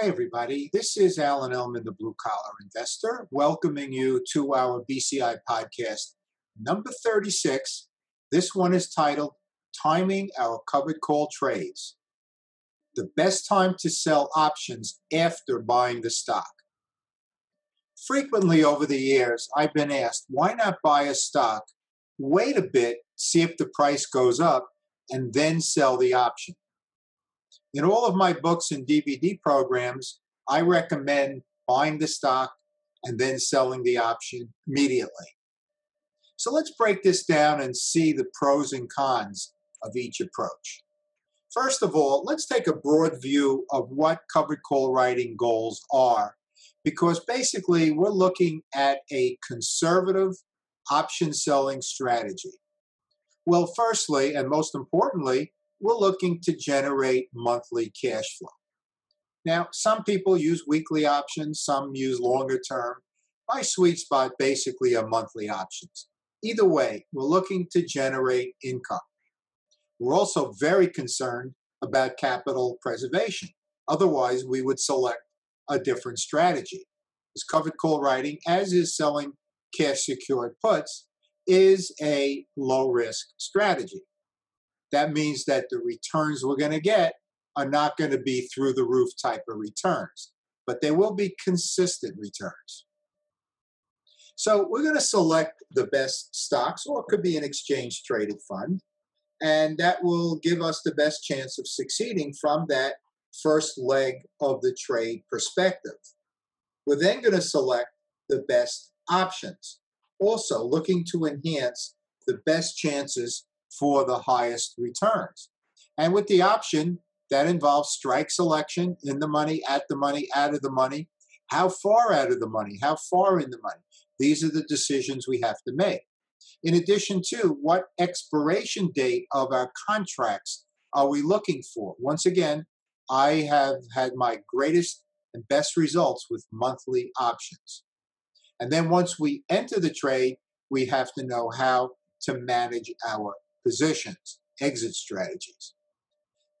Hi, everybody. This is Alan Ellman, the Blue Collar Investor, welcoming you to our BCI podcast number 36. This one is titled Timing Our Covered Call Trades. The best time to sell options after buying the stock. Frequently over the years, I've been asked, why not buy a stock, wait a bit, see if the price goes up, and then sell the option? In all of my books and DVD programs, I recommend buying the stock and then selling the option immediately. So let's break this down and see the pros and cons of each approach. First of all, let's take a broad view of what covered call writing goals are, because basically we're looking at a conservative option selling strategy. Well, firstly, and most importantly, we're looking to generate monthly cash flow. Now, some people use weekly options, some use longer term. My sweet spot basically are monthly options. Either way, we're looking to generate income. We're also very concerned about capital preservation. Otherwise, we would select a different strategy. This covered call writing, as is selling cash secured puts, is a low risk strategy that means that the returns we're going to get are not going to be through the roof type of returns, but they will be consistent returns. So we're going to select the best stocks, or it could be an exchange traded fund, and that will give us the best chance of succeeding from that first leg of the trade perspective. We're then going to select the best options, also looking to enhance the best chances for the highest returns. And with the option, that involves strike selection in the money, at the money, out of the money. How far out of the money? How far in the money? These are the decisions we have to make. In addition to what expiration date of our contracts are we looking for? Once again, I have had my greatest and best results with monthly options. And then once we enter the trade, we have to know how to manage our positions, exit strategies.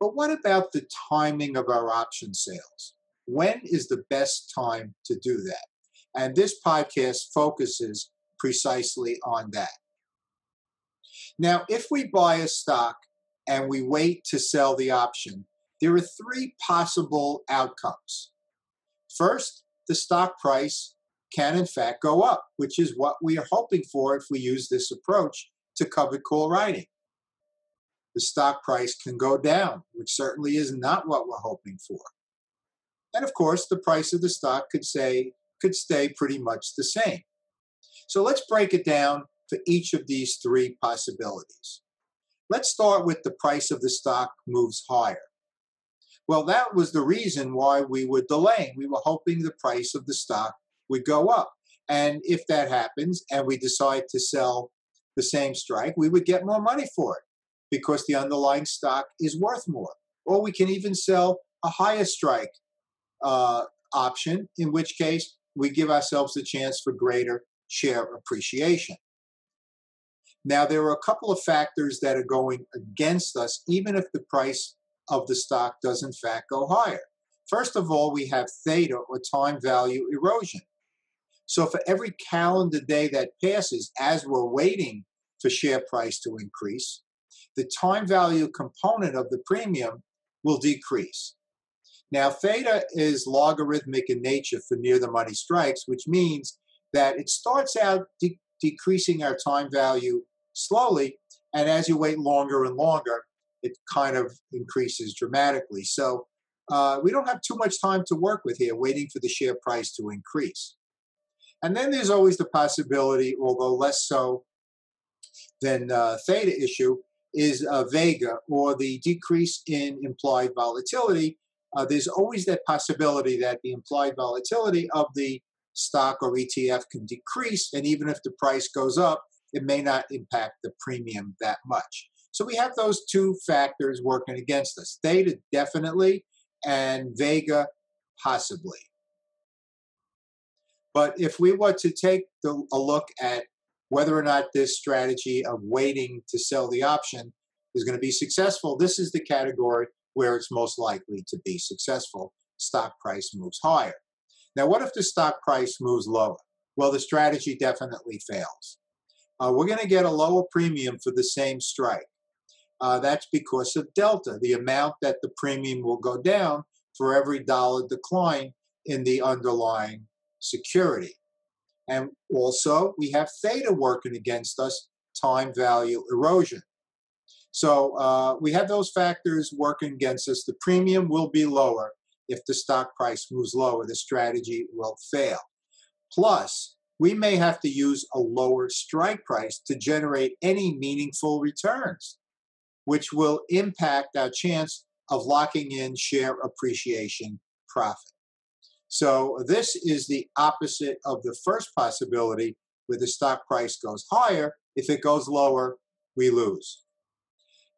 But what about the timing of our option sales? When is the best time to do that? And this podcast focuses precisely on that. Now, if we buy a stock and we wait to sell the option, there are three possible outcomes. First, the stock price can in fact go up, which is what we are hoping for if we use this approach to covered call writing. The stock price can go down, which certainly is not what we're hoping for. And of course, the price of the stock could say could stay pretty much the same. So let's break it down for each of these three possibilities. Let's start with the price of the stock moves higher. Well, that was the reason why we were delaying. We were hoping the price of the stock would go up. And if that happens and we decide to sell the same strike, we would get more money for it because the underlying stock is worth more. Or we can even sell a higher strike uh, option, in which case we give ourselves a chance for greater share appreciation. Now, there are a couple of factors that are going against us, even if the price of the stock does in fact go higher. First of all, we have theta or time value erosion. So for every calendar day that passes, as we're waiting for share price to increase, the time value component of the premium will decrease. Now, theta is logarithmic in nature for near the money strikes, which means that it starts out de- decreasing our time value slowly, and as you wait longer and longer, it kind of increases dramatically. So uh, we don't have too much time to work with here, waiting for the share price to increase. And then there's always the possibility, although less so than uh, theta issue, is uh, Vega or the decrease in implied volatility. Uh, there's always that possibility that the implied volatility of the stock or ETF can decrease, and even if the price goes up, it may not impact the premium that much. So we have those two factors working against us theta definitely, and Vega possibly. But if we were to take the, a look at whether or not this strategy of waiting to sell the option is going to be successful, this is the category where it's most likely to be successful. stock price moves higher. Now, what if the stock price moves lower? Well, the strategy definitely fails. Uh, we're going to get a lower premium for the same strike. Uh, that's because of delta, the amount that the premium will go down for every dollar decline in the underlying security. And also, we have theta working against us, time value erosion. So uh, we have those factors working against us. The premium will be lower if the stock price moves lower. The strategy will fail. Plus, we may have to use a lower strike price to generate any meaningful returns, which will impact our chance of locking in share appreciation profit. So, this is the opposite of the first possibility where the stock price goes higher. If it goes lower, we lose.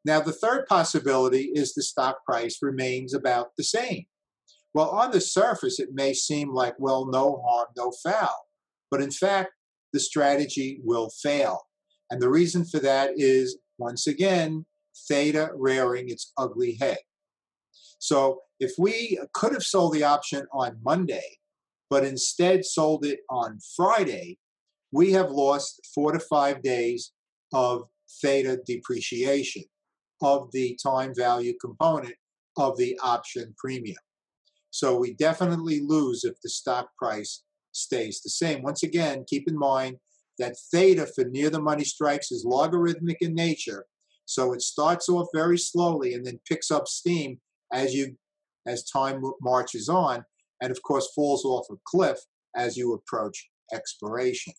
Now, the third possibility is the stock price remains about the same. Well, on the surface, it may seem like, well, no harm, no foul. But in fact, the strategy will fail. And the reason for that is, once again, theta rearing its ugly head. So if we could have sold the option on Monday, but instead sold it on Friday, we have lost four to five days of theta depreciation of the time value component of the option premium. So we definitely lose if the stock price stays the same. Once again, keep in mind that theta for near the money strikes is logarithmic in nature. So it starts off very slowly and then picks up steam as you as time marches on, and of course falls off a cliff as you approach expiration.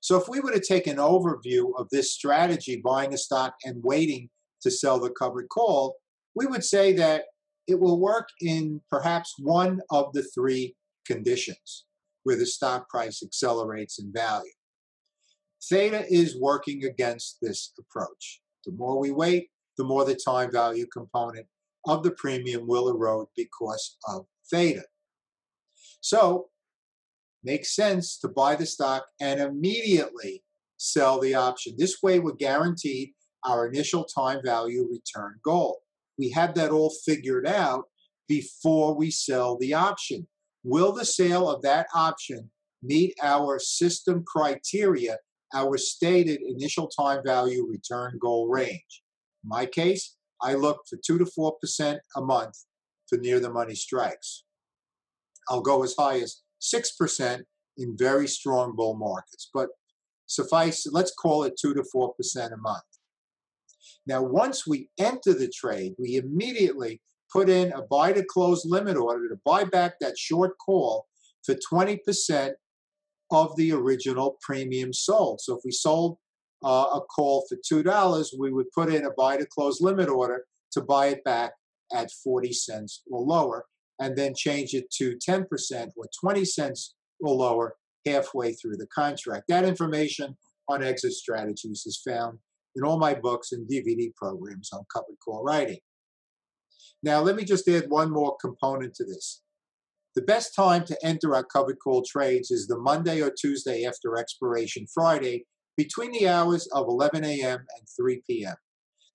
So if we were to take an overview of this strategy, buying a stock and waiting to sell the covered call, we would say that it will work in perhaps one of the three conditions where the stock price accelerates in value. Theta is working against this approach. The more we wait, the more the time value component of the premium will erode because of theta. So makes sense to buy the stock and immediately sell the option. This way, we're guaranteed our initial time value return goal. We have that all figured out before we sell the option. Will the sale of that option meet our system criteria, our stated initial time value return goal range? In my case, I look for 2 to 4% a month for near the money strikes. I'll go as high as 6% in very strong bull markets. But suffice, let's call it 2 to 4% a month. Now, once we enter the trade, we immediately put in a buy to close limit order to buy back that short call for 20% of the original premium sold. So if we sold uh, a call for $2, we would put in a buy to close limit order to buy it back at 40 cents or lower and then change it to 10% or 20 cents or lower halfway through the contract. That information on exit strategies is found in all my books and DVD programs on covered call writing. Now, let me just add one more component to this. The best time to enter our covered call trades is the Monday or Tuesday after expiration Friday between the hours of 11 a.m. and 3 p.m.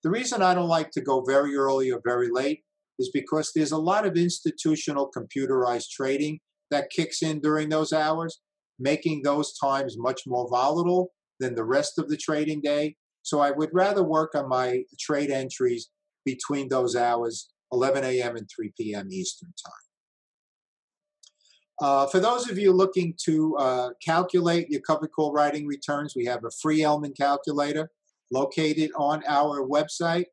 The reason I don't like to go very early or very late is because there's a lot of institutional computerized trading that kicks in during those hours, making those times much more volatile than the rest of the trading day. So I would rather work on my trade entries between those hours, 11 a.m. and 3 p.m. Eastern Time. Uh, for those of you looking to uh, calculate your covered call writing returns, we have a free Ellman calculator located on our website,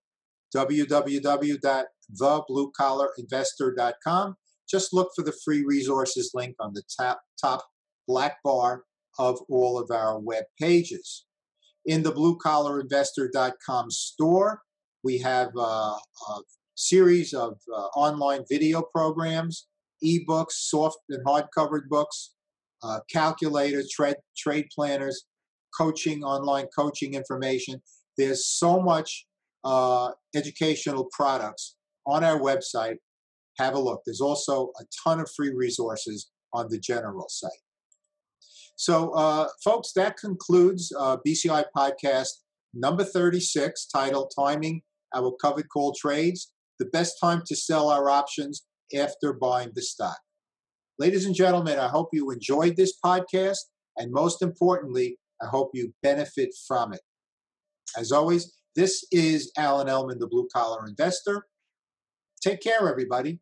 www.thebluecollarinvestor.com. Just look for the free resources link on the top, top black bar of all of our web pages. In the bluecollarinvestor.com store, we have uh, a series of uh, online video programs, ebooks, soft and hard covered books, uh, calculators, trade, trade planners, coaching, online coaching information. There's so much uh, educational products on our website. Have a look. There's also a ton of free resources on the general site. So, uh, folks, that concludes uh, BCI podcast number 36, titled Timing Our Covered Call Trades. The best time to sell our options after buying the stock. Ladies and gentlemen, I hope you enjoyed this podcast, and most importantly, I hope you benefit from it. As always, this is Alan Ellman, the Blue Collar Investor. Take care, everybody.